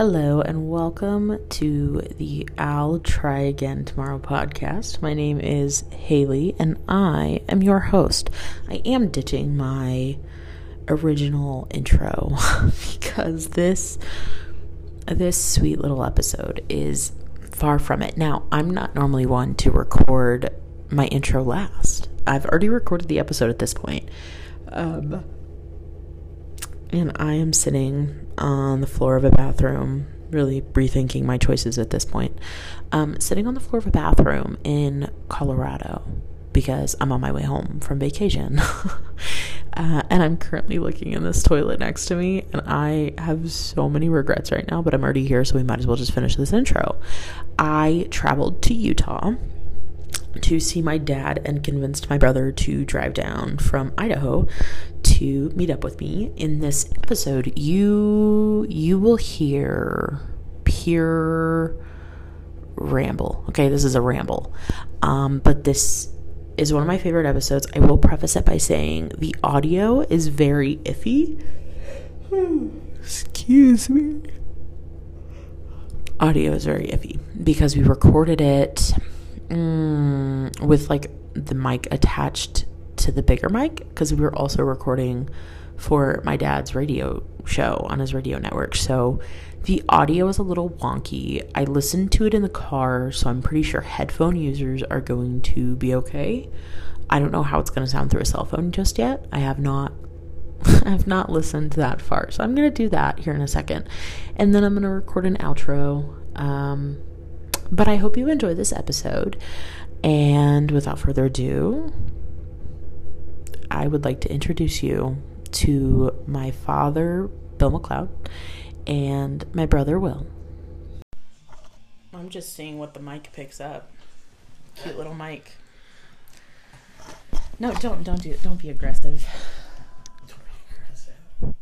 Hello and welcome to the I'll Try Again Tomorrow podcast. My name is Haley and I am your host. I am ditching my original intro because this this sweet little episode is far from it. Now, I'm not normally one to record my intro last. I've already recorded the episode at this point. Um and I am sitting on the floor of a bathroom, really rethinking my choices at this point. Um, sitting on the floor of a bathroom in Colorado because I'm on my way home from vacation. uh, and I'm currently looking in this toilet next to me, and I have so many regrets right now, but I'm already here, so we might as well just finish this intro. I traveled to Utah to see my dad and convinced my brother to drive down from Idaho to meet up with me in this episode. You you will hear pure ramble. Okay this is a ramble. Um, but this is one of my favorite episodes. I will preface it by saying the audio is very iffy. Excuse me. Audio is very iffy because we recorded it mm, with like the mic attached to the bigger mic because we were also recording for my dad's radio show on his radio network. So the audio is a little wonky. I listened to it in the car, so I'm pretty sure headphone users are going to be okay. I don't know how it's going to sound through a cell phone just yet. I have not I have not listened that far. So I'm going to do that here in a second. And then I'm going to record an outro. Um, but I hope you enjoy this episode. And without further ado, I would like to introduce you to my father, Bill McLeod, and my brother, Will. I'm just seeing what the mic picks up. Cute little mic. No, don't don't do it. Don't be aggressive. We're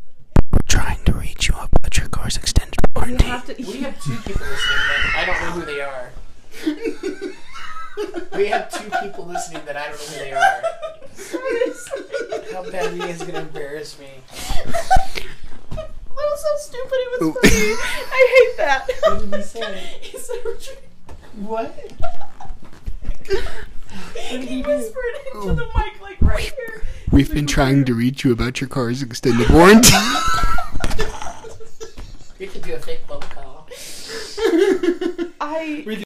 trying to reach you up, but your car's extended You warranty. have to. We have two people listening that I don't know who they are. we have two people listening that I don't know who they are. How bad is you gonna embarrass me? That was so stupid. It was funny. I hate that. What did he say? He said, What? he whispered into the mic like right here. We've been trying to reach you about your car's extended warranty. We could do a fake phone call. I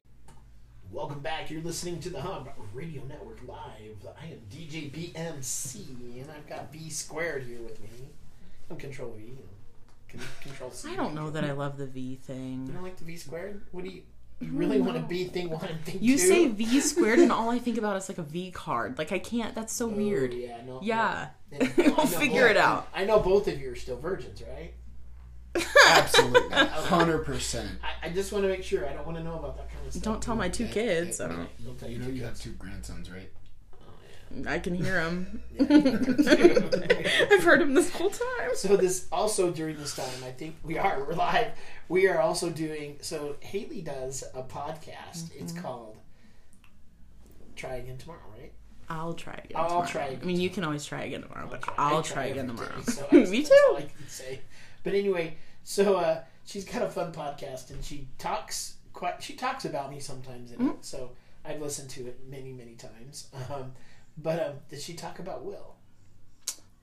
Welcome back. You're listening to the Hub Radio Network Live. I am DJ BMC, and I've got B squared here with me. I'm Control V. Con- Control C. I don't know that I love the V thing. You don't like the V squared? What do you? You mm, really want to be thing one and thing You two? say V squared, and all I think about is like a V card. Like I can't. That's so Oh, weird. yeah, no, Yeah. no. I know We'll figure it out. I know both of you are still virgins, right? Absolutely, hundred percent. I, I just want to make sure. I don't want to know about that kind of stuff. Don't tell my two kids. I, don't, You know you have two grandsons, right? I can hear him. I've heard him this whole time. So this also during this time, I think we are we're live. We are also doing. So Haley does a podcast. It's Mm-hmm. called Try Again Tomorrow, right? I'll try again. I'll tomorrow. try again I mean, you can always try again tomorrow, but try- I'll I try, again tomorrow. day, so I- Me that's all too. I can say. But anyway, so uh, she's got a fun podcast, and she talks quite. She talks about me sometimes in Mm-hmm. it, so I've listened to it many, many times. Um, but um, did she talk about Will?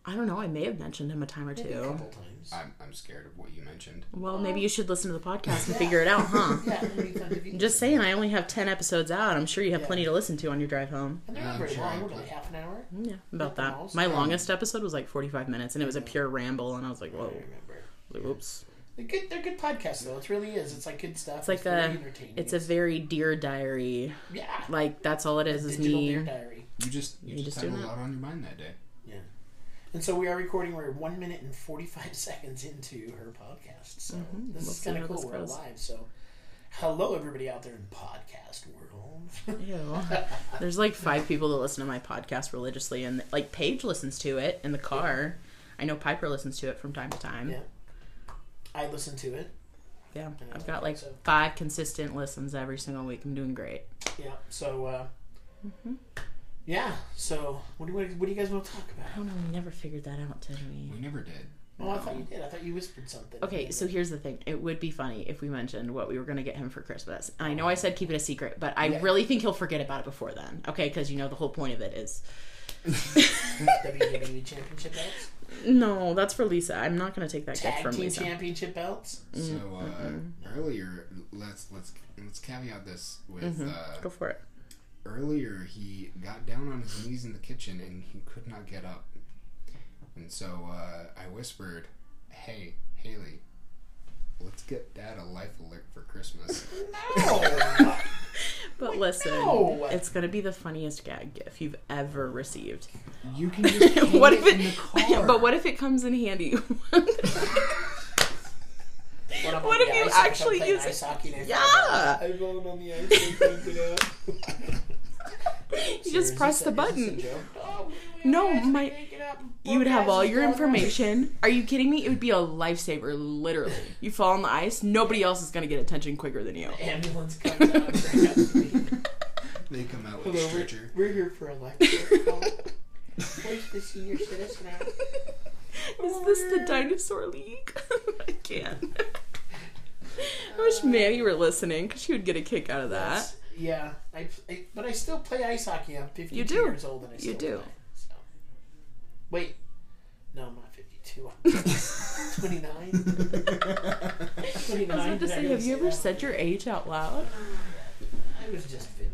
I don't know. I may have mentioned him a time or Maybe a two. couple times. I'm, I'm scared of what you mentioned. Well, maybe you should listen to the podcast and figure it out, huh? yeah, many times have you- Just saying, I only have 10 episodes out. I'm sure you have Yeah. plenty to listen to on your drive home. And they're not very sure long. I What, could. like half an hour? Yeah, about that. most. My longest episode was like 45 minutes, and it was a pure ramble, and I was like, whoa. don't remember. Like, Whoops. They're good. They're good podcasts, though. It really is. It's like good stuff. It's like very a, entertaining. it's a very dear diary. yeah, Like, that's all it is, is digital me. Dear Diary. You just you, You just, just had a doing it? lot on your mind that day. Yeah. And so we are recording. We're one minute and forty five seconds into her podcast. So Mhm. this We'll is see kind how of cool. this We're goes. live. So hello, everybody out there in podcast world. Ew. There's like five people that listen to my podcast religiously, and like Paige listens to it in the car. I know Piper listens to it from time to time. Yeah. I listen to it. Yeah, I've got like So- five consistent listens every single week. I'm doing great. Yeah. So. uh Mm-hmm. Yeah. So what do you what do you guys want to talk about? I about? don't know. We never figured that out, did we? We never did. Oh, I thought you did. I thought you whispered something. Okay, so here's the thing. It would be funny if we mentioned what we were going to get him for Christmas. I know I said keep it a secret, but I Yeah. really think he'll forget about it before then. Okay, because you know the whole point of it is. WWE Championship belts, No, that's for Lisa. I'm not going to take that gift tag from team Lisa. championship belts. So uh, earlier, let's let's let's caveat this with uh, Go for it. earlier he got down on his knees in the kitchen and he could not get up, and so uh, I whispered, "Hey, Haley, let's get Dad a life alert for Christmas." No. But listen, no. it's going to be the funniest gag gift you've ever received. You can just hang what it if it? in the car. But what if it comes in handy? When What the if you actually playing use it? ice I Yeah. fall down. I rolled on the ice and cranked it up. you just press the button. Oh, No, actually my- crank it up and You would have all your information. Are you kidding me? It would be a lifesaver, literally. You fall on the ice, nobody else is going to get attention quicker than you. right. Ambulance comes out and grabs me. they come out with Hello, a we're, stretcher. we're here for a lecture. call. Where's the senior citizen at? Is oh, this the dinosaur league? I can't. I wish Manny uh, were listening because she would get a kick out of that. That's- Yeah, I, I, but I still play ice hockey. I'm 52 You do. years old and I still You still do. play. So. Wait, no, I'm not 52. I'm 29. 29. I was about to say, have you ever said your age out loud? I was just fibbing.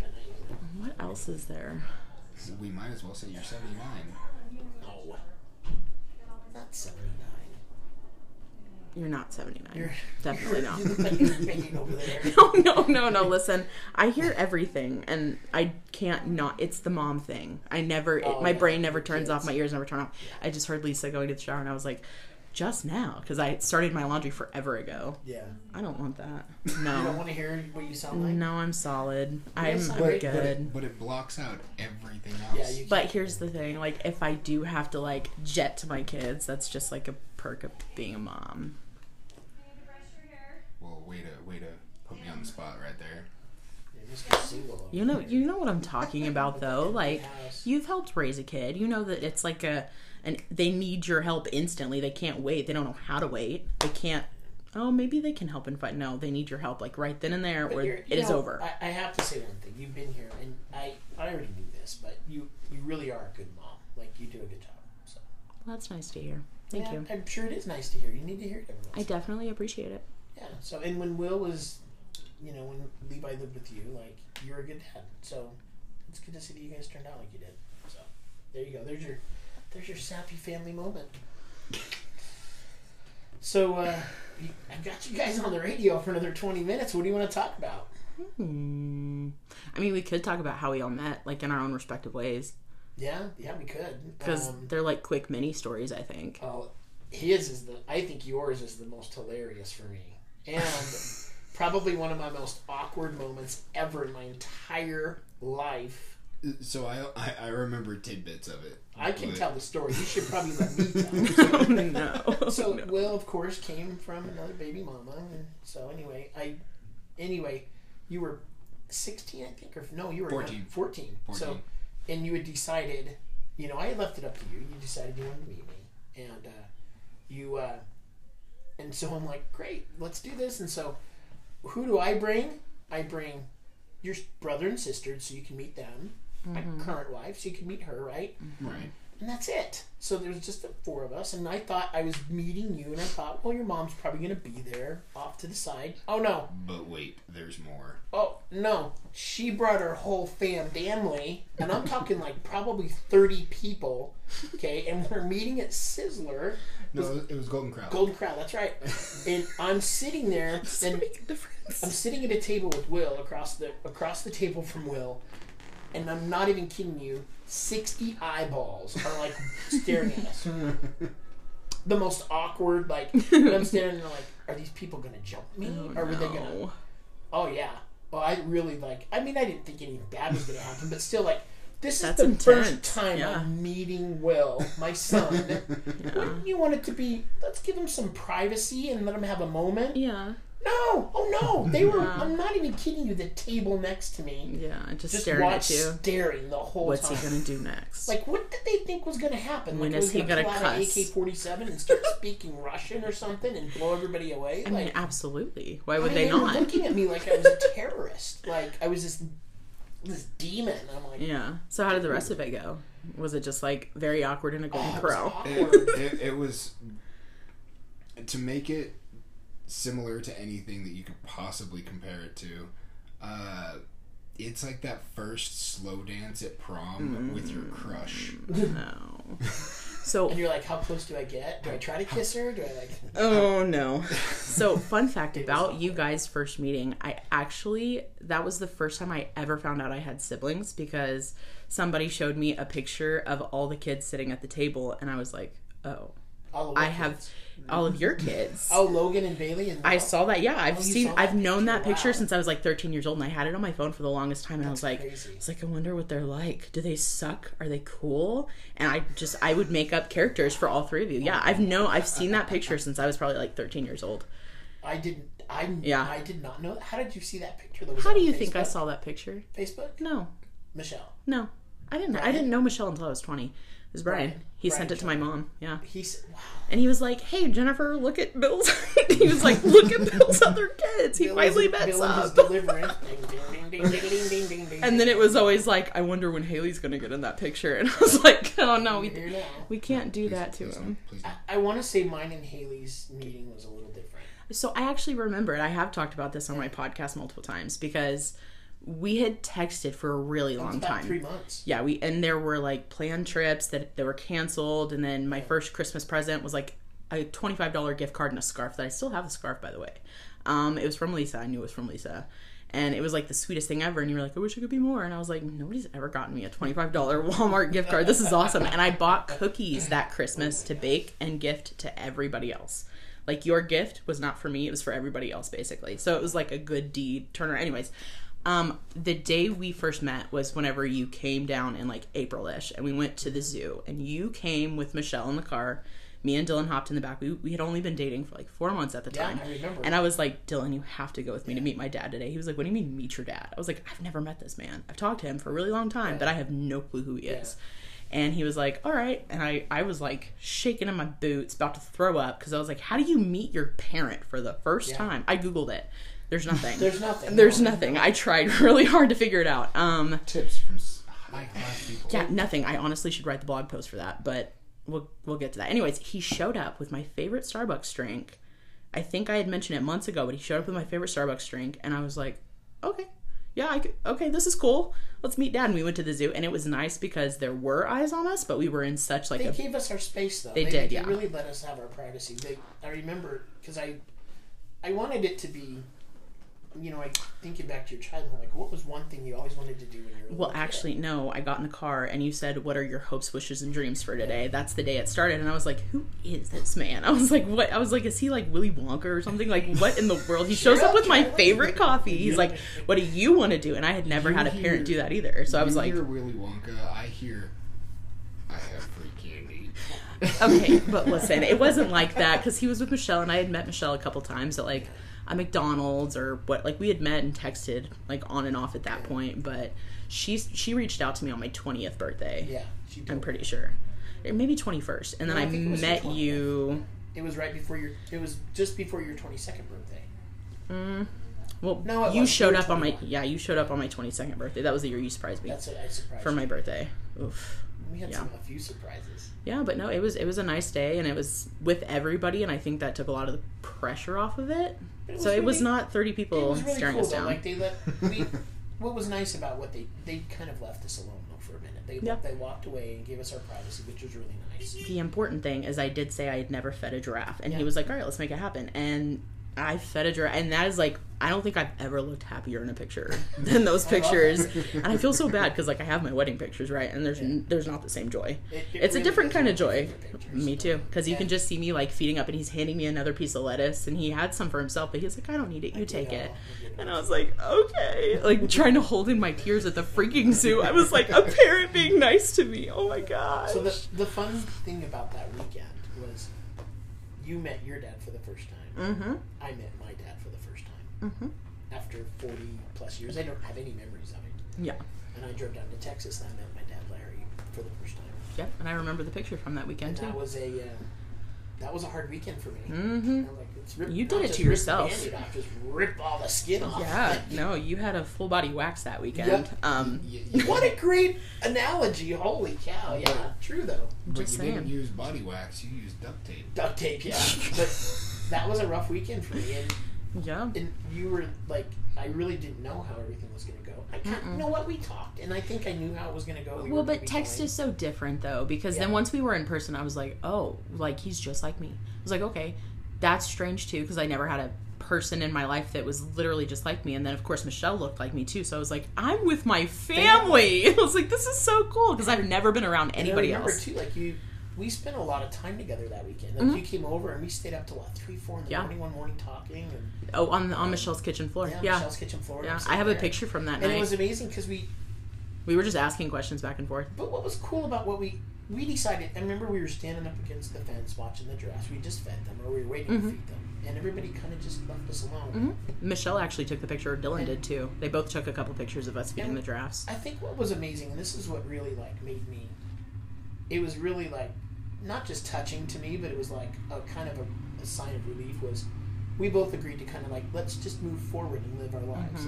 What else is there? we might as well say you're 79. No. Not 79. You're not 79. You're Definitely not. You look like you're banging over there. no, no, no, no. Listen, I hear everything, and I can't not. It's the mom thing. I never. Oh, it, my yeah, brain never turns off. My ears never turn off. I just heard Lisa going to the shower, and I was like, just now, because I started my laundry forever ago. Yeah. I don't want that. No. you don't want to hear what you sound like? no, I'm solid. I'm, I'm I'm good. but, it, but it blocks out everything else. Yeah, But here's the thing: like, if I do have to like jet to my kids, that's just like a perk of being a mom. Well, way to way to put me on the spot right there. You're Mr. Single. You know, you know what I'm talking about, though. Like, you've helped raise a kid. You know that it's like a, and they need your help instantly. They can't wait. They don't know how to wait. They can't. Oh, maybe they can help and fight. No, they need your help, like right then and there, But where you're- it you is know, over. I, I have to say one thing. You've been here, and I I already knew this, but you you really are a good mom. Like you do a good job. So That's nice to hear. Thank yeah, you. I'm sure it is nice to hear. You need to hear it every I once. definitely appreciate it. Yeah. So and when Will was, you know, when Levi lived with you, like you were a good dad. So it's good to see that you guys turned out like you did. So there you go. There's your there's your sappy family moment. So uh, I've got you guys on the radio for another 20 minutes. What do you want to talk about? Hmm. I mean, we could talk about how we all met, like in our own respective ways, Yeah, yeah, we could. because Um, they're like quick mini stories. I think. Oh, his is the. I think yours is the most hilarious for me, and probably one of my most awkward moments ever in my entire life. So I, I I remember tidbits of it. I can but- tell the story. You should probably let me tell. oh no. So no. Will, of course, came from another baby mama, and so anyway, I, anyway, you were sixteen, I think, or no, you were 14. 14. So, and you had decided, you know, I had left it up to you. You decided you wanted to meet me, and uh, you, uh, and so I'm like, great, let's do this. And so, who do I bring? I bring your brother and sister, so you can meet them. My mm-hmm. current wife, so you can meet her, right? Right. And that's it. So there was just the four of us, and I thought I was meeting you, and I thought, well, your mom's probably going to be there off to the side. Oh, no. But wait, there's more. Oh, no. She brought her whole fam family, and I'm talking like probably 30 people, okay? And we're meeting at Sizzler, No, it was Golden Crown. Golden Crown, that's right. And I'm sitting there, and Make a difference. I'm sitting at a table with Will across the across the table from Will, and I'm not even kidding you. Sixty eyeballs are like staring at us. The most awkward, like and I'm standing there like, are these people gonna jump me, oh, or were they gonna? Oh yeah. Well, I really like. I mean, I didn't think anything bad was gonna happen, but still, like, this That's is the intense, first time yeah. I'm meeting Will, my son. Wouldn't you want it to be? Let's give him some privacy and let him have a moment. Yeah. No, oh no, they were. Yeah. I'm not even kidding you. The table next to me, Yeah, just, just staring at you. staring the whole What's time. he gonna do next? Like, what did they think was going to happen? When like, is was he gonna gonna pull out an cuss? AK-47 and start speaking Russian or something and blow everybody away? I mean, absolutely. Why I would mean, they were not? looking at me like I was a terrorist. like I was this this demon. I'm like, Yeah. So how did the rest of it go? Was it just like very awkward in a golden oh, it was crow? it, it, it was to make it similar to anything that you could possibly compare it to. Uh, it's like that first slow dance at prom with your crush. No. So and you're like, how close do I get? Do I try to kiss her? Do I like? Oh no. So, fun fact about you guys' first meeting, I actually, that was the first time I ever found out I had siblings because somebody showed me a picture of all the kids sitting at the table, and I was like, oh, All the I way have kids. All of your kids. Oh, Logan and Bailey and I saw that. Yeah, I've Oh, seen. I've known that picture Wow. since I was like 13 years old, and I had it on my phone for the longest time. And I was like, crazy. I was like, I wonder what they're like. Do they suck? Are they cool? And I just, I would make up characters for all three of you. Yeah, I've know, I've seen that picture since I was probably like 13 years old. I didn't. I Yeah. I did not know. How did you see that picture? That How do you think I saw that picture? Facebook? No, Michelle. no, I didn't. I didn't know Michelle until I was 20. It was Brian. Brian. He Brian sent it to my mom. Yeah. He's wow. And he was like, "Hey Jennifer, look at Bill's." he was like, "Look at Bill's other kids." He Bill finally is- met Bill and then it was always like, "I wonder when Haley's gonna get in that picture." And I was like, "Oh no, we Here now. we can't do that to Please him." don't, please don't. I want to say mine and Haley's meeting was a little different. So I actually remember it. I have talked about this on my podcast multiple times because we had texted for a really long time. three months. yeah we and there were like planned trips that, that were canceled and then my first christmas present was like a $25 gift card and a scarf that i still have the scarf by the way. Um, it was from lisa. I knew it was from lisa. And it was like the sweetest thing ever and you were like i wish it could be more. And i was like nobody's ever gotten me a $25 walmart gift card. This is awesome. And i bought cookies that christmas to bake and gift to everybody else. Like your gift was not for me. It was for everybody else basically. So it was like a good deed. Turner anyways um, the day we first met was whenever you came down in like April-ish, and we went to the zoo, and you came with Michelle in the car. Me and Dylan hopped in the back. We, we had only been dating for like four months at the Yeah, time. I remember. And I was like, Dylan, you have to go with me to meet my dad today. He was like, What do you mean meet your dad? I was like, I've never met this man. I've talked to him for a really long time, but I have no clue who he is. And he was like, All right. And I, I was like shaking in my boots, about to throw up because I was like, How do you meet your parent for the first Yeah. time? I Googled it. There's nothing. There's nothing. There's No. nothing. I tried really hard to figure it out. Um, Tips from high class people. yeah, nothing. I honestly should write the blog post for that, but we'll we'll get to that. Anyways, he showed up with my favorite Starbucks drink. I think I had mentioned it months ago, but he showed up with my favorite Starbucks drink, and I was like, okay, yeah, I could, okay, this is cool. Let's meet Dad. And we went to the zoo, and it was nice because there were eyes on us, but we were in such like They a gave us our space though. They did, They yeah. really let us have our privacy. They, I remember because I, I wanted it to be, you know, like thinking back to your childhood, like what was one thing you always wanted to do when you were Well, little kid? actually, no. I got in the car and you said, "What are your hopes, wishes, and dreams for today?" That's the day it started, and I was like, "Who is this man?" I was like, "What?" I was like, "Is he like Willy Wonka or something? Like, what in the world?" He shows up with my favorite coffee. He's like, "What do you want to do?" And I had never had a parent do that either, so I was you like, hear Willy Wonka. I hear. I have free candy. okay, but listen, it wasn't like that because he was with Michelle, and I had met Michelle a couple times at like a McDonald's or what. Like we had met and texted like on and off at that point, but she she reached out to me on my twentieth birthday. Yeah, she I'm pretty sure, Or maybe twenty first, and then No, I I, think it was the met you. It was right before your. It was just before your twenty second birthday. Mm, well, No, you showed up on my yeah. You showed up on my twenty second birthday. That was the year you surprised me That's what I surprised. for you. my birthday. Oof. We had yeah. some, a few surprises. Yeah, but no, it was it was a nice day, and it was with everybody, and I think that took a lot of the pressure off of it. But so it was not thirty It people was really staring cool us though. down. Like they let. We, what was nice about what they they kind of left us alone though for a minute. They Yeah. they walked away and gave us our privacy, which was really nice. the important thing is I did say I had never fed a giraffe, and he was like, "All right, let's make it happen." And I fed a giraffe, and that is like I don't think I've ever looked happier in a picture than those pictures, and I feel so bad because like I have my wedding pictures right, and there's Yeah. there's not the same joy. It- it It's a different kind of joy. Me too, because you can just see me like feeding up, and he's handing me another piece of lettuce, and he had some for himself, but he's like, "I don't need it, you I take it." I it. And I was like, okay. Like trying to hold in my tears at the freaking zoo. I was like, a parent being nice to me. Oh my god. So the the fun thing about that weekend was you met your dad for the first time. Mm-hmm. I met my dad for the first time. Mm-hmm. after 40 plus years. I don't have any memories of it. Yeah. And I drove down to Texas and I met my dad, Larry, for the first time. Yep. And I remember the picture from that weekend And too. that was a uh, that was a hard weekend for me. Mm-hmm. I'm like, it's rip, You not did it just to rip yourself. Band-Aid off, just rip all the skin off. Yeah. No, you had a full body wax that weekend. Yep. Um. Y- y- What a great analogy! Holy cow! Yeah, true though. but Just you saying. didn't use body wax. You used duct tape. Duct tape, yeah. but that was a rough weekend for me, and Yeah. and you were like, I really didn't know how everything was going to go. I kind you know what we talked, and I think I knew how it was going to go. We Well, but text is so different though because then once we were in person, I was like, oh, like he's just like me. I was like, okay, that's strange too because I never had a person in my life that was literally just like me. And then of course Michelle looked like me too, so I was like, I'm with my family. I was like, this is so cool because I've never been around And anybody I remember else. too, like you, we spent a lot of time together that weekend. Like Mhm. you came over and we stayed up till what three, four in the Yeah. morning one morning talking, and Oh, on on Michelle's kitchen floor. yeah, Yeah, Michelle's kitchen floor. yeah. I have a picture from that and night. it was amazing because we. we were just asking questions back and forth. But what was cool about what we we decided, I remember we were standing up against the fence watching the giraffes. We just fed them, or we were waiting Mhm. to feed them, and everybody kind of just left us alone. hmm Michelle actually took the picture. Dylan And- did too. They both took a couple pictures of us feeding the giraffes. I think what was amazing, and this is what really like made me, it was really like not just touching to me, but it was like a kind of a, a sign of relief. Was we both agreed to kind of like let's just move forward and live our lives Mhm.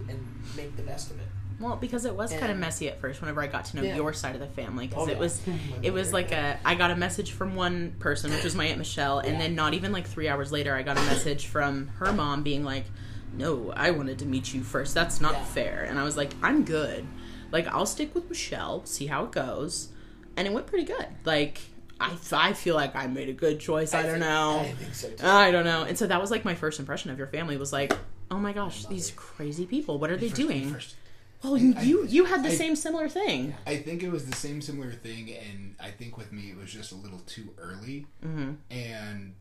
and, and make the best of it. Well, because it was kind of messy at first. Whenever I got to know Yeah. your side of the family, because Oh, it yeah. was it was like a I got a message from one person, which was my aunt Michelle, and Yeah. then not even like three hours later, I got a message from her mom being like, "No, I wanted to meet you first. That's not fair." And I was like, "I'm good. Like I'll stick with Michelle, see how it goes," and it went pretty good. Like I I feel like I made a good choice. I, don't think- know. I think so too. I don't know. And so that was like my first impression of your family was like, "Oh my gosh, these crazy people. What are they First- doing?" first- Well, you I- you, you had the I- same similar thing. I think it was the same similar thing, and I think with me it was just a little too early. hmm And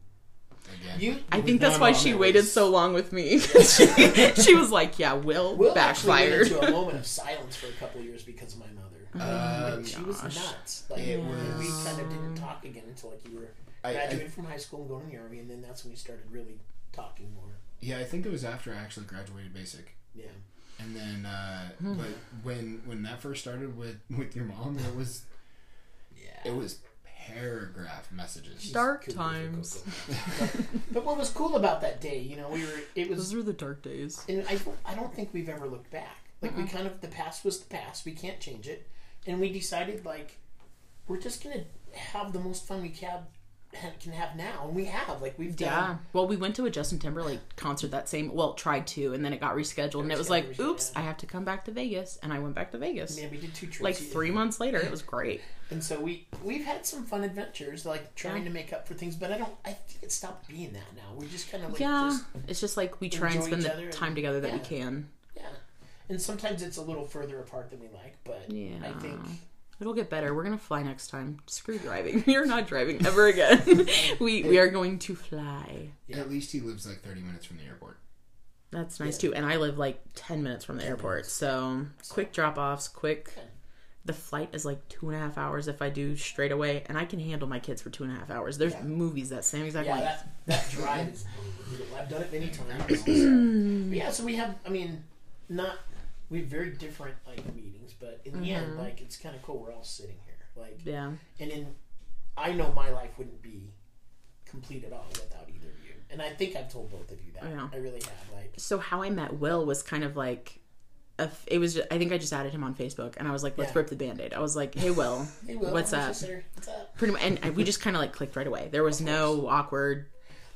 again, You, I think that's why she waited was- so long with me. she, she was like, "Yeah, Will, Will actually backfired." went into a moment of silence for a couple years because of my mother. Um, she was gosh. nuts. Like, It and we kind of didn't talk again until like you were I, I, from high school and going to the army, and then that's when we started really talking more. yeah, I think it was after I actually graduated basic. Yeah. And then, uh, Hmm. but when when that first started with with your mom, it was Yeah. it was paragraph messages. Dark Could times. but, but what was cool about that day, you know, we were it was Those were the dark days. and I I don't think we've ever looked back. Like we kind of the past was the past. We can't change it, and we decided like we're just gonna have the most fun we can can have now, and we have. Like we've done. Yeah. Well, we went to a Justin Timberlake concert that same. Well, tried to, and then it got rescheduled, and it was like, rescheduled, "Oops, yeah. I have to come back to Vegas," and I went back to Vegas. Man, we did two trips. Like three months later, it was great. And so we we've had some fun adventures, like trying Yeah. to make up for things. But I don't. I think it stopped being that now. We just kind of like Yeah, just it's just like we try and spend the time together that we can. Yeah. And sometimes it's a little further apart than we like, but yeah. I think It'll get better. We're gonna fly next time. Screw driving. You're not driving ever again. we we are going to fly. Yeah. At least he lives like thirty minutes from the airport. That's nice Yeah. too. And I live like ten minutes from the airport, minutes. so quick drop offs, quick. Okay. The flight is like two and a half hours if I do straight away, and I can handle my kids for two and a half hours. There's Yeah. movies that same exact yeah, length. that that drive is. I've done it many times. But yeah, so we have. I mean, not we have very different like meetings, but in the end, mm-hmm. like it's kind of cool. We're all sitting here, like, Yeah. and in I know my life wouldn't be complete at all without either of you. And I think I've told both of you that. Yeah. I really have. Like, So how I met Will was kind of like, a f it was. Just, I think I just added him on Facebook, and I was like, "Let's Yeah. rip the band-aid." I was like, "Hey, Will, hey, Will, what's up?" What's up? Pretty much, and, and we just kind of like clicked right away. There was no awkward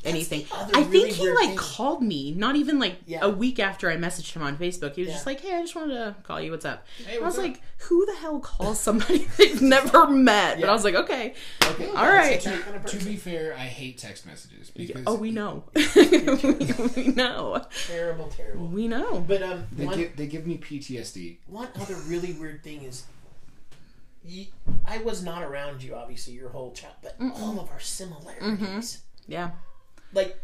anything. the other I really think he like thing. called me, not even like Yeah. a week after I messaged him on Facebook. He was just like, "Hey, I just wanted to call you. What's up?" Hey, I was up? like, "Who the hell calls somebody they've never met?" But I was like, "Okay, Okay, all that's right." the kind of To be fair, I hate text messages because Oh, we know. we, we know. terrible, terrible. We know. But um, they one, give they give me PTSD. one other really weird thing is, I was not around you obviously your whole child, but all of our similarities, Yeah. Like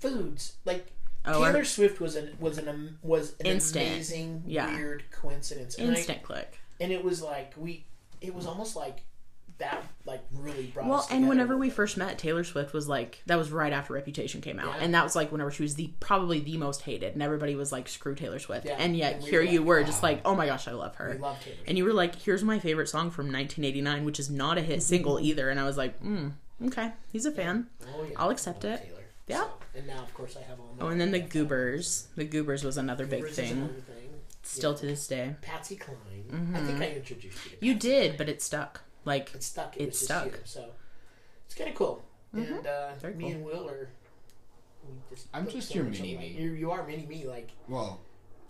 foods, like Oh, Taylor Swift was an was an um, was an Instant. amazing Yeah. weird coincidence, and I- instant click. and it was like we, it was almost like that like really brought Well, and whenever we first met, Taylor Swift was like that was right after Reputation came out, Yeah. and that was like whenever she was the probably the most hated, and everybody was like, "Screw Taylor Swift," Yeah, and yet and we here were you like, were, just like, "Oh my gosh, I love her." love. And you were like, "Here's my favorite song from 1989, which is not a hit single either," and I was like, mm, "Okay, he's a fan." oh, yeah. I'll accept it. Taylor. Yeah. So, and now, of course, I have all. Oh, and then the Goobers. The Goobers was another big Goobers is thing, another thing. still to this day. Patsy Cline. I think I introduced you. To Mm-hmm. You did, Cline. but it stuck. Like It stuck. It, It was just stuck. you, so it's kind of cool. And uh, Very me cool. and Will are. We just I'm just so your mini alike. me. You, you are mini me. Like Well,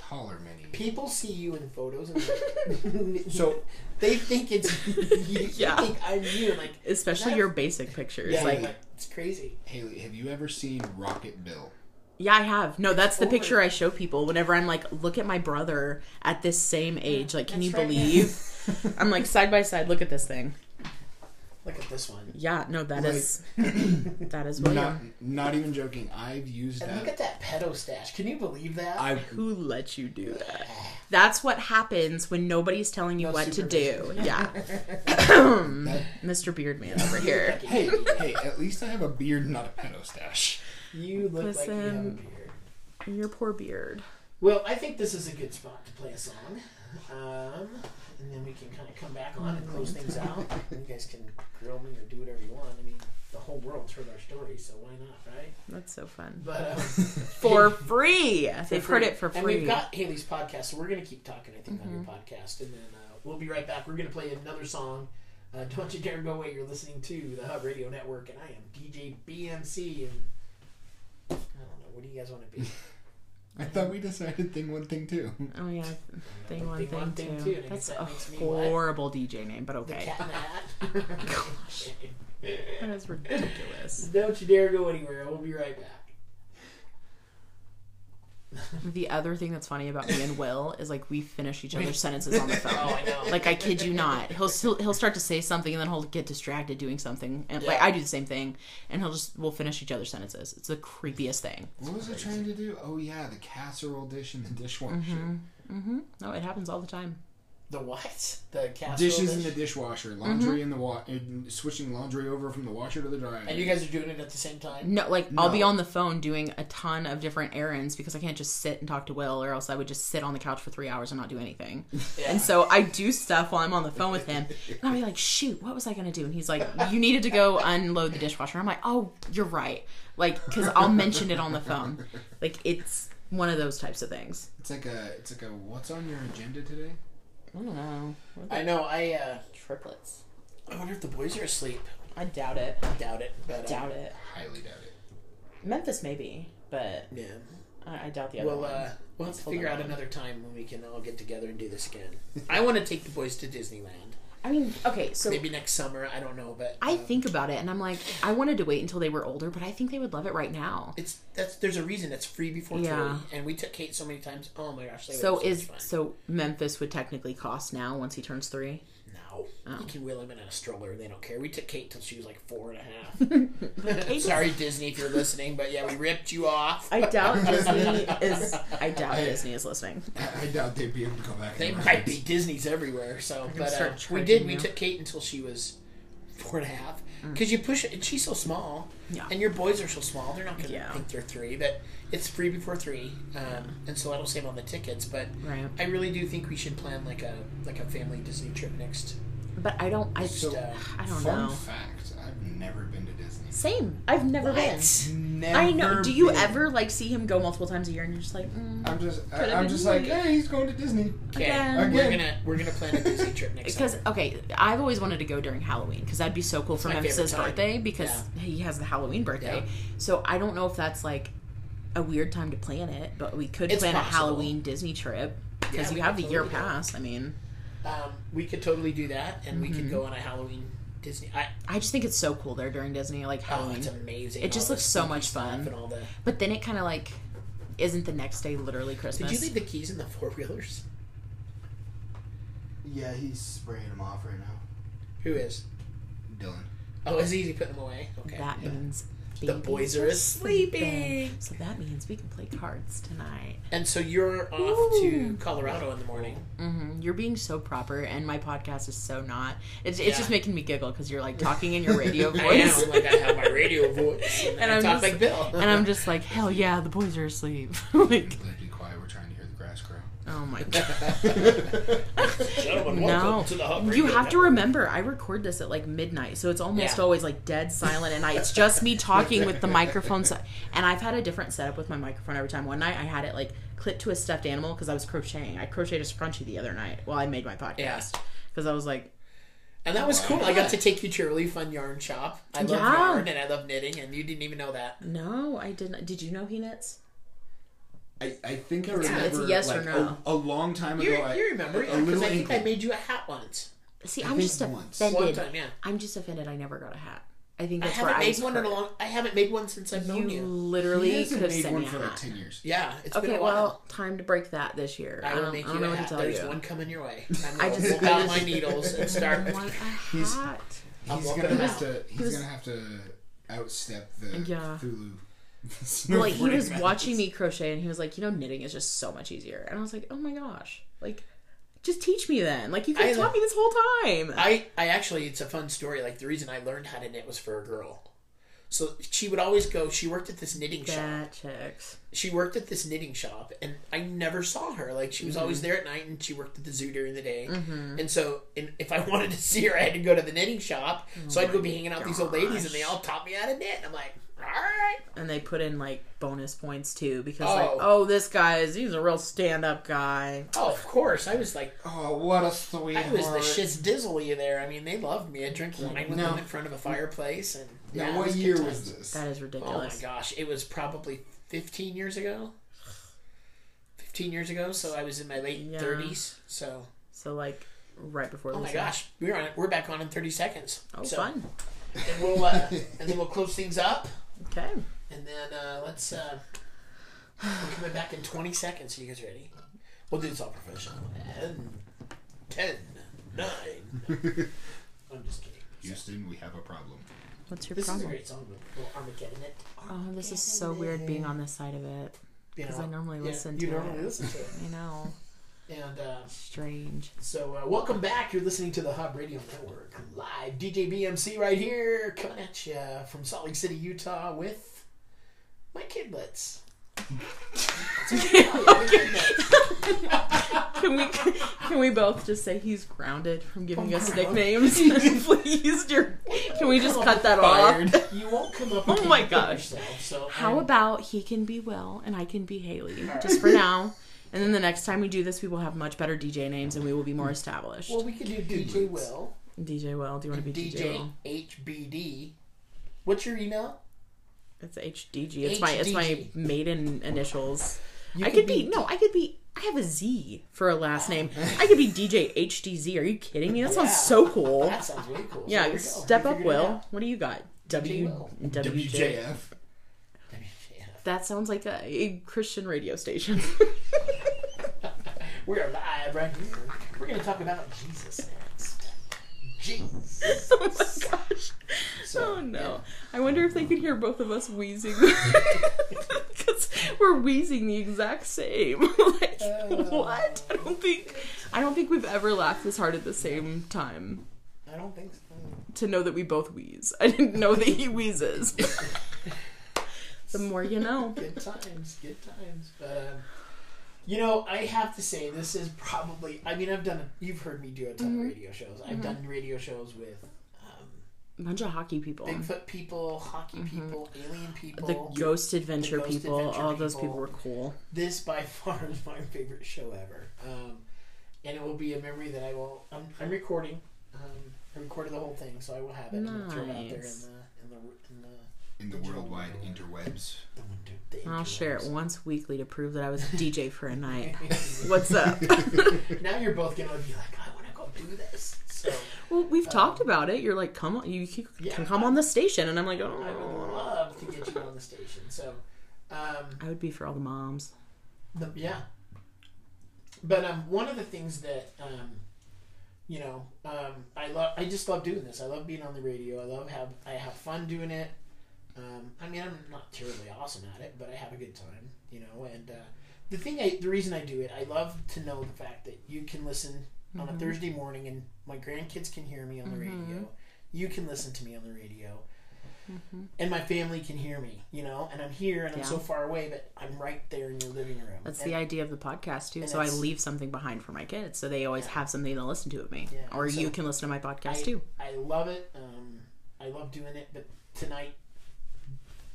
taller mini. people see you in photos and like, So- they think it's you. Yeah. They think I'm you. Like especially your basic pictures. yeah, like like, it's crazy. Haley, have you ever seen Rocket Bill? Yeah, I have. No, that's the Over. picture I show people whenever I'm like, look at my brother at this same age. Like, can That's you right. believe? I'm like, side by side, look at this thing. Look at this one. Yeah, no, that Like- is that is Not, William. not even joking. I've used And look at that pedo stash. Can you believe that? I Who let you do that? That's what happens when nobody's telling you No what to do. Yeah. that- Mr. Beardman over here. hey, hey, at least I have a beard, not a pedo stash. you look like you have a Listen. beard. Your poor beard. Well, I think this is a good spot to play a song. Um, and then we can kind of come back on and close things out. you guys can grill me or do whatever you want. I mean, the whole world's heard our story, so why not, right? That's so fun. But um, For free. for They've free. heard it for free. And we've got Haley's podcast, so we're going to keep talking, I think, on Mm-hmm. your podcast. And then uh, we'll be right back. We're going to play another song. Uh, Don't you dare go away. You're listening to the Hub Radio Network, and I am DJ BMC. And I don't know. What do you guys want to be? I thought we decided thing one, thing two. oh yeah, thing one, Thing thing, one, thing two. two, That's guess a that what? horrible DJ name, but okay. the hat. Gosh. That is ridiculous. Don't you dare go anywhere. We'll be right back. The other thing that's funny about me and Will is like we finish each other's sentences on the phone. Oh, I know. Like I kid you not, he'll still, he'll start to say something and then he'll get distracted doing something, and like I do the same thing, and he'll just we'll finish each other's sentences. It's the creepiest thing. What was I trying to do? Oh yeah, the casserole dish and the dishwasher. Mm-hmm. No, it happens all the time. The what? The casserole Dishes dish? in the dishwasher, laundry mm-hmm. in the wa- and switching laundry over from the washer to the dryer. And you guys are doing it at the same time? No, like I'll be No. on the phone doing a ton of different errands because I can't just sit and talk to Will, or else I would just sit on the couch for three hours and not do anything. Yeah. And so I do stuff while I'm on the phone with him, and I'll be like, "Shoot, what was I gonna do?" And he's like, "You needed to go unload the dishwasher." I'm like, "Oh, you're right," like because I'll mention it on the phone. Like it's one of those types of things. it's like a, it's like a. What's on your agenda today? I don't know. I know. I uh, Triplets. I wonder if the boys are asleep. I doubt it. I doubt it. But, uh, Doubt it. Highly doubt it. Memphis maybe, but Yeah. I, I doubt the other Well, one. uh, we'll have to Hold figure on. out another time when we can all get together and do this again. I want to take the boys to Disneyland. I mean, okay, so Maybe next summer. I don't know, but I uh, think about it and I'm like, I wanted to wait until they were older, but I think they would love it right now. it's that's there's a reason it's free before Yeah. three, and we took Kate so many times. Oh my gosh! So would is so Memphis would technically cost now once he turns three. No, Oh. you can wheel him in a stroller. They don't care. We took Kate till she was like four and a half. Sorry, Disney, if you're listening, but yeah, we ripped you off. I doubt Disney is. I doubt Disney is listening. I, I doubt they'd be able to go back. They might be Disney's everywhere. So, but uh, we charging did. We took Kate until she was four and a half. Because you push it, and she's so small, Yeah. and your boys are so small. They're not going to Yeah. think they're three, but it's free before three, um, and so that'll save on the tickets. But Right. I really do think we should plan like a like a family Disney trip next. But I don't. I So, uh, I don't fun know. fact: I've never been to Disney. Same. I've never been. Never I know. Do you been. ever like see him go multiple times a year and you're just like, mm. I'm just, I, I'm just like, me. hey, he's going to Disney. Okay, Again. we're gonna we're gonna plan a Disney trip next. because okay, I've always wanted to go during Halloween because that'd be so cool for my favorite Memphis's birthday because Yeah. he has the Halloween birthday. Yeah. So I don't know if that's like a weird time to plan it, but we could It's plan a. Halloween Disney trip because Yeah, you have the year totally do it. pass. I mean, um, we could totally do that, and we Mm-hmm. could go on a Halloween Disney. I, I just think it's so cool there during Disney, like oh, Halloween. it's amazing. It just looks so much fun. And all the, but then it kind of like isn't the next day literally Christmas. did you leave the keys in the four wheelers? Yeah, he's spraying them off right now. Who is? Dylan. Oh, is he? Is he putting them away? Okay. that Yeah. means The boys are sleeping. So that means we can play cards tonight. And so you're off to Colorado in the morning. hmm You're being so proper, and my podcast is so not. It's, it's Yeah. just making me giggle because you're like talking in your radio voice. I voice. am like I have my radio voice, and, And I I'm talk just- like Bill. and I'm just like, hell yeah, the boys are asleep. like, Please be quiet. We're trying to hear the grass grow. Oh my god. Gentlemen, No, welcome to the you have to remember. I record this at like midnight, so it's almost Yeah. always like dead silent, and I, it's just me talking with the microphone. So, and I've had a different setup with my microphone every time. One night I had it like clipped to a stuffed animal because I was crocheting. I crocheted a scrunchie the other night while I made my podcast Yeah. because I was like, And that was oh cool. I got to take you to a really fun yarn shop. I love Yeah. yarn and I love knitting, and you didn't even know that. no, I didn't. Did you know he knits? I, I think I it's remember a yes or no. a, a long time ago. You, I, you remember? a Because little I think I made you a hat once. See, I I'm just once. offended. One time, yeah. I'm just offended. I never got a hat. I think I that's where haven't I made was one in a long. I haven't made one since I've known You you. literally He could hasn't have made sent one for like ten years. Yeah, it's been Okay, a while. well, time to break that this year. I I will don't, make I don't you know a what hat. to tell There's you. one coming your way. I'm I just- whip I out my needles and start. I want a hat. I'm He's gonna have to. He's gonna have to outstep the Yeah. Thulu. Well, like he was watching me crochet and he was like, you know, knitting is just so much easier. And I was like, oh my gosh, like, just teach me then. Like you could have taught me this whole time. I, I actually, it's a fun story. Like the reason I learned how to knit was for a girl. So she would always go. She worked at this knitting shop. that chicks. She worked at this knitting shop, and I never saw her. Like she was always Mm-hmm. there at night, and she worked at the zoo during the day. And so, in, if I wanted to see her, I had to go to the knitting shop. so I'd go be hanging out with these old ladies, and they all taught me how to knit. And I'm like, all right. And they put in like bonus points too because Oh. like, oh, this guy is he's a real stand up guy. Oh, of course. I was like, Oh, what a sweet. I was the shiz dizzly there. I mean, they loved me. I drink wine with No. them in front of a fireplace, and Now, yeah, what was good year was this? That is ridiculous. Oh my gosh, it was probably 15 years ago. 15 years ago, so I was in my late Yeah. 30s. So, So like right before oh my gosh, we're on. We're back on in 30 seconds. Oh, so, fun. And we'll uh, and then we'll close things up, Okay. and then uh, let's. Uh, we're coming back in 20 seconds. Are you guys ready? We'll do this all professional. And 10, 9. I'm just kidding. Houston, we have a problem. What's your This is a problem? great song, but little Armageddon it. Oh, this is so weird being on this side of it. You 'Cause know, I normally yeah, listen to you normally it. listen to it. I know. And uh, Strange. so, uh, welcome back. You're listening to the Hub Radio Network live. DJ BMC right here, coming at you from Salt Lake City, Utah, with my kidlets. Can we can we both just say he's grounded from giving us nicknames? Please, dear. Can we just cut that off? You won't come up. Oh my gosh. Yourself, so How I'm- about he can be Will and I can be Haley, just for now. And then the next time we do this, we will have much better DJ names and we will be more established. Well, we could do DJ Will, DJ Will, do you want to be DJ, DJ Will? HBD. What's your email? It's HDG. It's my it's my maiden initials. You I could be no, I could be. I have a Z for a last name. I could be DJ HDZ. Are you kidding me? That sounds Yeah. so cool. That sounds way cool. Yeah, there you go. step up, Will. What do you got? W Will. WJ. WJF. That sounds like a, a Christian radio station. We are live right here. We're going to talk about Jesus next. Jesus. oh my gosh. So, oh no. I wonder if they could hear both of us wheezing. Because we're wheezing the exact same. like what? I don't think I don't think we've ever laughed this hard at the same time. I don't think so. To know that we both wheeze. I didn't know that he wheezes. the more you know. Good times, good times. But um, you know, I have to say, this is probably. I mean, I've done. You've heard me do a ton Mm-hmm. of radio shows. I've done radio shows with um, A bunch of hockey people. Bigfoot people, hockey people, alien people. Mm-hmm. The Ghost Adventure Ghost people. Adventure all those people. people were cool. this by far is my favorite show ever. Um, and it will be a memory that I will. I'm, I'm recording. Um, I recorded the whole thing, so I will have it. and throw it out there in the Nice. in the in the. In the worldwide interwebs. the, window- the I'll share it once weekly to prove that I was a DJ for a night. What's up? now you're both gonna be like, I want to go do this. So well, we've talked about it. You're like, come on, you can Yeah. can come on the station, and I'm like, oh, I would oh, love to get you on the station. So, um, I would be for all the moms. the, yeah. But um, one of the things that um, you know, um, I love. I just love doing this. I love being on the radio. I love have. I have fun doing it. Um, I mean, I'm not terribly awesome at it, but I have a good time, you know. And uh, the thing, I, the reason I do it, I love to know the fact that you can listen on Mm-hmm. a Thursday morning, and my grandkids can hear me on the radio. You can listen to me on the radio, and my family can hear me, you know. And I'm here, and I'm Mm-hmm. So far away, but I'm right there in your living room. That's And- the idea of the podcast too. So I leave something behind for my kids, so they always have something to listen to with me. Yeah, Or so you can listen to my podcast I, too. I love it. Um, I love doing it, but tonight,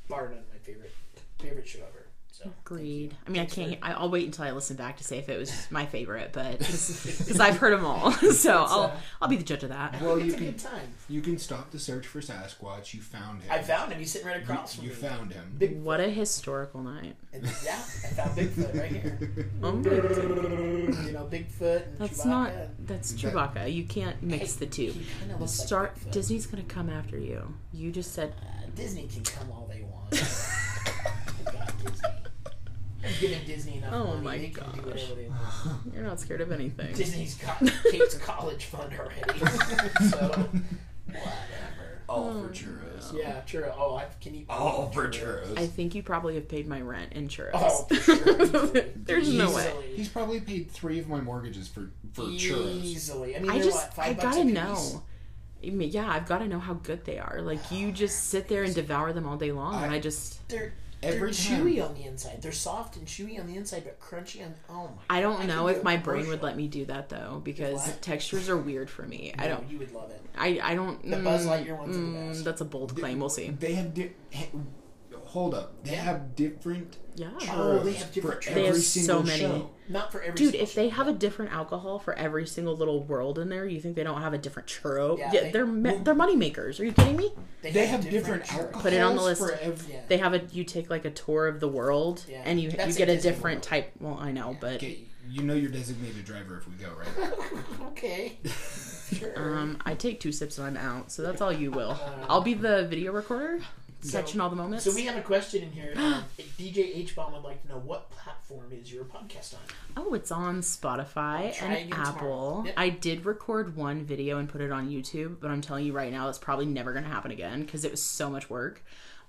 bar none, my favorite favorite show ever. So Agreed. I mean, I Thanks for- can't. I, I'll wait until I listen back to say if it was my favorite, but because I've heard them all, so I'll uh, I'll be the judge of that. Well, it's you a can good time. you can stop the search for Sasquatch. You found him. I found him. He's sitting right You, across from you me. found him. Big, What a historical night. and, yeah, I found Bigfoot right here. Oh you know, Bigfoot and That's Chewbacca. not. That's That- Chewbacca. You can't mix Hey, the two. He kind Start. like Disney's gonna come after you. You just said Uh, Disney can come all they want. God, Disney. I'm giving Disney enough Oh money. my they can do gosh. whatever they want. you're not scared of anything. Disney's got Kate's college fund already. so, whatever. Oh, All Oh, for churros. Yeah, churro. Oh, I can eat All for churros. I think you probably have paid my rent in churros. Oh, for sure. Easily. There's no way. He's probably paid three of my mortgages for for churros. Easily. I mean, I they're just what, five I bucks gotta a piece? know. I mean, yeah, I've got to know how good they are. Like you just sit there and devour them all day long, and I- I just They're Every they're time. chewy on the inside. They're soft and chewy on the inside, but crunchy on. Oh my! I don't I know could do if a my brain would let me do that though because textures are weird for me. I don't. You would love it. I I don't. The Buzz mm, Lightyear ones are the mm, best. That's a bold claim. We'll see. They have di- he- hold up. They Yeah. have different Yeah. Oh, they have different for churros. They every have so single many. show. Not for every. Dude, single if they show. have a different alcohol for every single little world in there, you think they don't have a different churro? Yeah, Yeah, they- they, are well- they're money makers. Are you kidding me? They have different, churros. alcohols Put it on the list. for every. Yeah. They have a you take like a tour of the world Yeah. and you That's you get a a different World. type. Well, I know, but Okay, you know your designated driver if we go, right? okay. Sure. um, I take two sips and I'm out. So that's all you will. Uh, I'll be the video recorder, catching all the moments. so we have a question in here. Um, DJ H Bomb would like to know what platform is your podcast on? Oh, it's on Spotify and Apple. Yep. I did record one video and put it on YouTube, but I'm telling you right now, it's probably never going to happen again because it was so much work.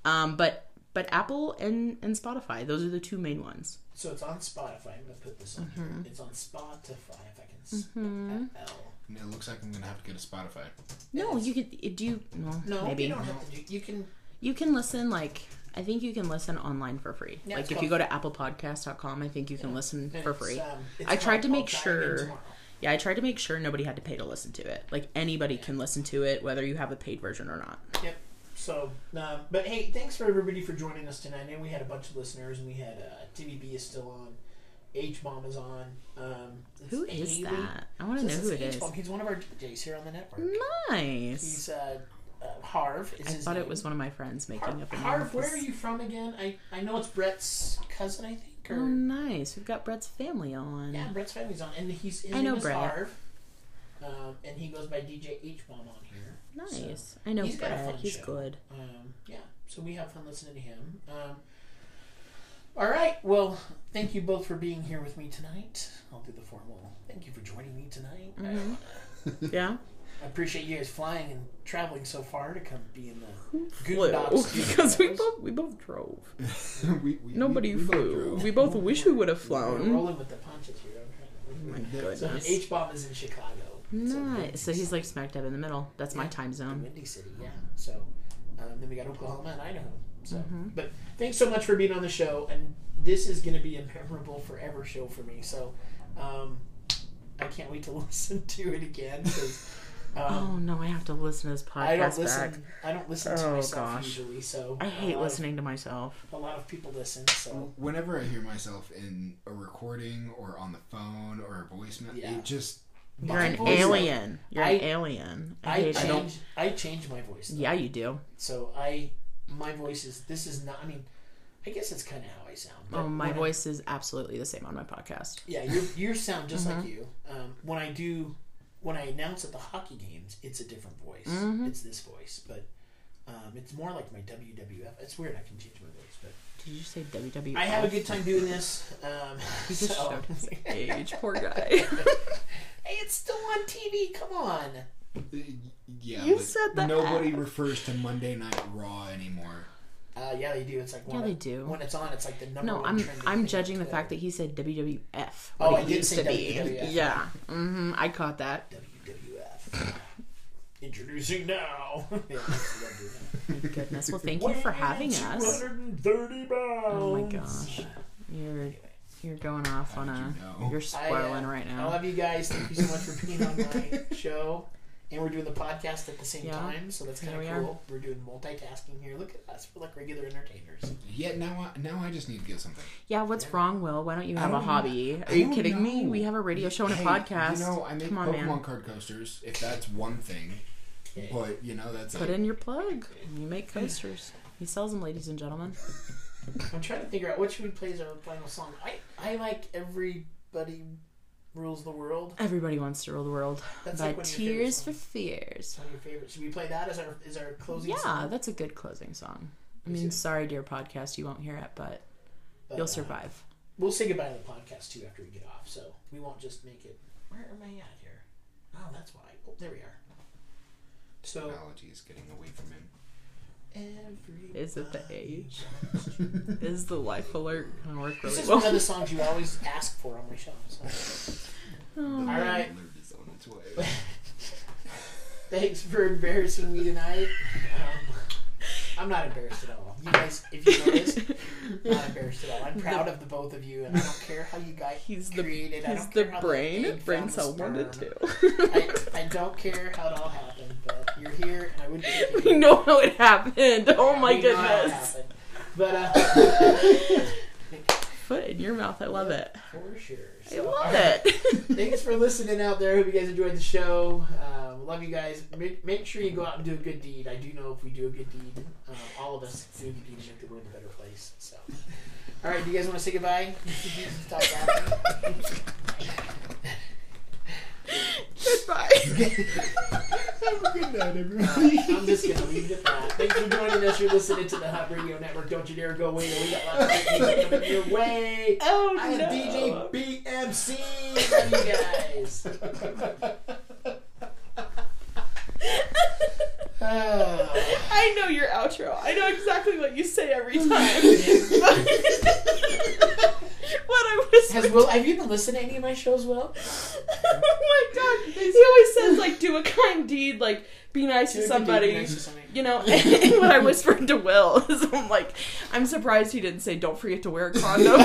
Um, but but Apple and and Spotify, those are the two main ones. So it's on Spotify. I'm gonna put this on Mm-hmm. here. It's on Spotify. If I can spell. And it looks like I'm gonna have to get a Spotify. No, Yes. you could do you. Well, No, maybe you don't have to do. You can. You can listen like. I think you can listen online for free. Yeah, like if you go to applepodcast.com, I think you can listen and for free. um, I tried to make I'll Try Again sure- Yeah, I tried to make sure nobody had to pay to listen to it. Like anybody can listen to it, whether you have a paid version or not. Yep. So, um, but hey, thanks for everybody for joining us tonight. I know we had a bunch of listeners, and we had uh, TVB is still on, H Bomb is on. Um, Who is Haley. that? I want to know This who it H is. He's one of our DJs here on the network. Nice. He's uh, uh, Harv. Is I thought it was one of my friends making Harv. up a name. Harv, where are you from again? I I know it's Brett's cousin, I think. Or, Oh, nice. We've got Brett's family on. Yeah, Brett's family's on, and he's his I know is Brett. Harv. Um, and he goes by DJ H Bomb on here. Nice. I know He's got a Brett. fun He's show. good. Um, yeah, so we have fun listening to him. Um, all right, well, thank you both for being here with me tonight. I'll do the formal. Thank you for joining me tonight. Mhm. Yeah. I appreciate you guys flying and traveling so far to come be in the Flew. Goondocks Because we both we both drove. we, we, Nobody we, we both flew. drove. We both wish we would have We're flown. rolling with the punches here. I'm My trying to so goodness. H bomb is in Chicago. It's a windy Nice. So he's like smack dab in the middle. That's my time zone. Windy City, yeah. So um, then we got Oklahoma and Idaho. So, Mhm. but thanks so much for being on the show, and this is going to be a memorable forever show for me. So um, I can't wait to listen to it again because Oh um, no, I have to listen to this podcast. I don't podcast listen. back. I don't listen to Oh, myself gosh. usually. So I hate lot of- listening to myself. a lot of people listen. So Whenever I hear myself in a recording or on the phone or a voicemail, Yeah. it just You're an voice- alien. You're I- an alien. I, I hate it. change. I change my voice. though. Yeah, you do. So I, my voice is. This is not. I mean, I guess it's kind of how I sound. Oh, my when I- voice is absolutely the same on my podcast. Yeah, you you sound just Mm-hmm. like you. Um, when I do, when I announce at the hockey games, it's a different voice. Mhm. It's this voice, but um, it's more like my WWF. It's weird. I can change my voice, but Did you say WWF? I have a good time doing this. Um, He just so- showed his age. Poor guy. hey, it's still on TV. Come on. uh, yeah. You said that nobody ass. refers to Monday Night Raw anymore. Uh, yeah, they do. It's like one Yeah, of- they do. When it's on, it's like the number No, one. I'm I'm judging on the fact that he said WWF. Oh, what I did used say to be. WWF. Yeah, hmm I caught that. WWF. Introducing now. Yeah, that's what I do now. Goodness, well, thank you for having us. 230 pounds. Oh my gosh, you're you're going off on How a you know? you're I, uh, right now. I love you guys. Thank you so much for being on my show. And we're doing the podcast at the same Yeah. time, so that's kind of we are. cool. We're doing multitasking here. Look at us. We're like regular entertainers. Yeah, now I, now I just need to get something. Yeah, what's Yeah. wrong, Will? Why don't you have a don't hobby? know. Are you don't kidding me? We have a radio show and a podcast. You know, I make Come on, Pokemon man. card coasters. If that's one thing, Okay. but you know that's Put it. in your plug. You make coasters. He sells them, ladies and gentlemen. I'm trying to figure out what should we play as our final song. I, I like Everybody Rules the World. Everybody wants to rule the world That's by like one of your favorite Tears for. Fears. It's one of your favorites. Should we play that as our as our closing Yeah, song? that's a good closing song. I mean, sorry, dear podcast, you won't hear it, but But, you'll uh, survive. We'll say goodbye to the podcast too after we get off, so we won't just make it. Where am I at here? Oh, that's why. Oh, there we are. So Technology is getting away from him. Every Is it the age? Is the life alert gonna work really This is well? one of the songs you always ask for on my show. So. Oh, All right. Alert is on its way. Thanks for embarrassing me tonight. Um, I'm not embarrassed at all. You guys, if you noticed, I'm not embarrassed at all. I'm proud of the both of you, and I don't care how you guys He's the created. I he's don't the care how brain. egg brain found cell one to two. I, I don't care how it all happened, but you're here, and I would. we know how it happened. Oh my We know how it goodness. But uh, Foot in your mouth. I love it. for sure. I love right. it. Thanks for listening out there. Hope you guys enjoyed the show. Um, love you guys. Make, make sure you go out and do a good deed. I do know if we do a good deed, um, all of us do a good deed to make the world a better place. So, all right. Do you guys want to say goodbye? Stop laughing. Goodbye. Have a good night, everyone. I'm just gonna leave it at that. Thanks for joining us. You're listening to the Hot Radio Network. Don't you dare go away. We got lots of great music coming your way. Oh I am DJ BMC. Love you guys. I know your outro. I know exactly what you say every time. what I was. Has Will? Have you been listening to any of my shows, Will? oh my god. He always says, like, do a kind deed, like, be nice to somebody. nice to somebody. You know, and what I whispered to Will is, I'm like, I'm surprised he didn't say, don't forget to wear a condom.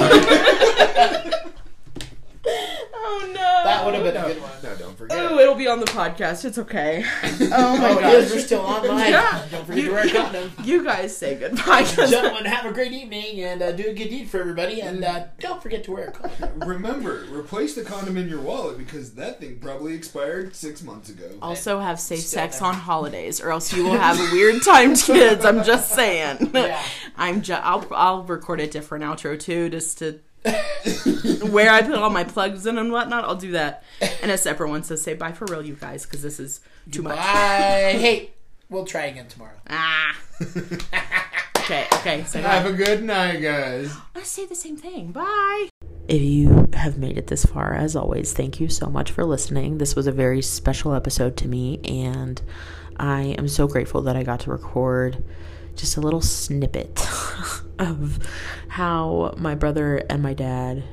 Oh no. That would have been no, a good one. no, don't forget. Oh, it'll be on the podcast. It's okay. Oh my Oh, gosh. yes, we're still online. Yeah. Don't forget to wear a condom. You guys say goodbye. Gentlemen, have a great evening and uh, do a good deed for everybody. And uh, don't forget to wear a condom. Remember, replace the condom in your wallet because that thing probably expired six months ago. also have safe Still sex there. on holidays, or else you will have a weird time, kids. I'm just saying. Yeah. I'm just. I'll I'll record a different outro too, just to where I put all my plugs in and whatnot. I'll do that in a separate one. So say bye for real, you guys, because this is too much. Bye. Hey, we'll try again tomorrow. Ah. okay. Okay. Say Have a good night, guys. I say the same thing. Bye. If you have made it this far, as always, thank you so much for listening. This was a very special episode to me, and I am so grateful that I got to record just a little snippet of how my brother and my dad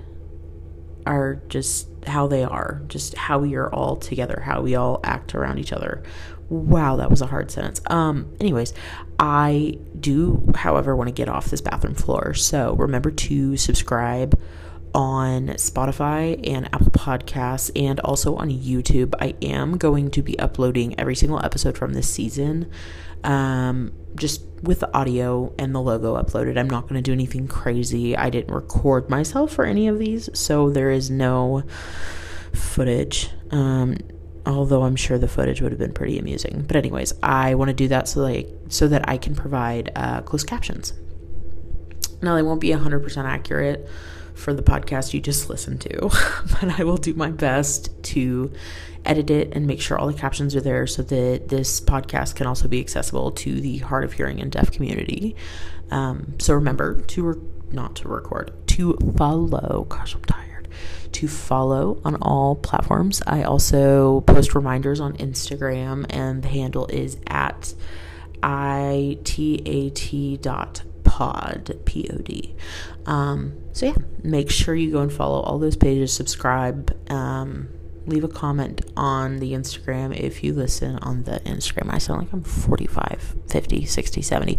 are just how they are, just how we are all together, how we all act around each other. Wow, that was a hard sentence. Um, anyways, I do, however, want to get off this bathroom floor. So remember to subscribe on Spotify and Apple Podcasts and also on YouTube. I am going to be uploading every single episode from this season. Um, just with the audio and the logo uploaded. I'm not going to do anything crazy. I didn't record myself for any of these, so there is no footage. Um, although I'm sure the footage would have been pretty amusing. But anyways, I want to do that so like so that I can provide uh, closed captions. Now they won't be 100% accurate for the podcast you just listened to, but I will do my best to edit it and make sure all the captions are there so that this podcast can also be accessible to the hard of hearing and deaf community. Um, so remember to re- not to record, to follow. Gosh, I'm tired. To follow on all platforms. I also post reminders on Instagram, and the handle is at itat dot pod, P O D. Um, so yeah, make sure you go and follow all those pages, subscribe, um, leave a comment on the Instagram if you listen on the Instagram. I sound like I'm 45, 50, 60, 70.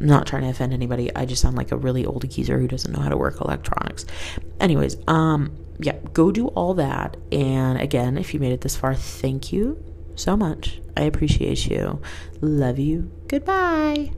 I'm not trying to offend anybody. I just sound like a really old geezer who doesn't know how to work electronics. Anyways, um, yeah, go do all that. And again, if you made it this far, thank you so much. I appreciate you. Love you. Goodbye.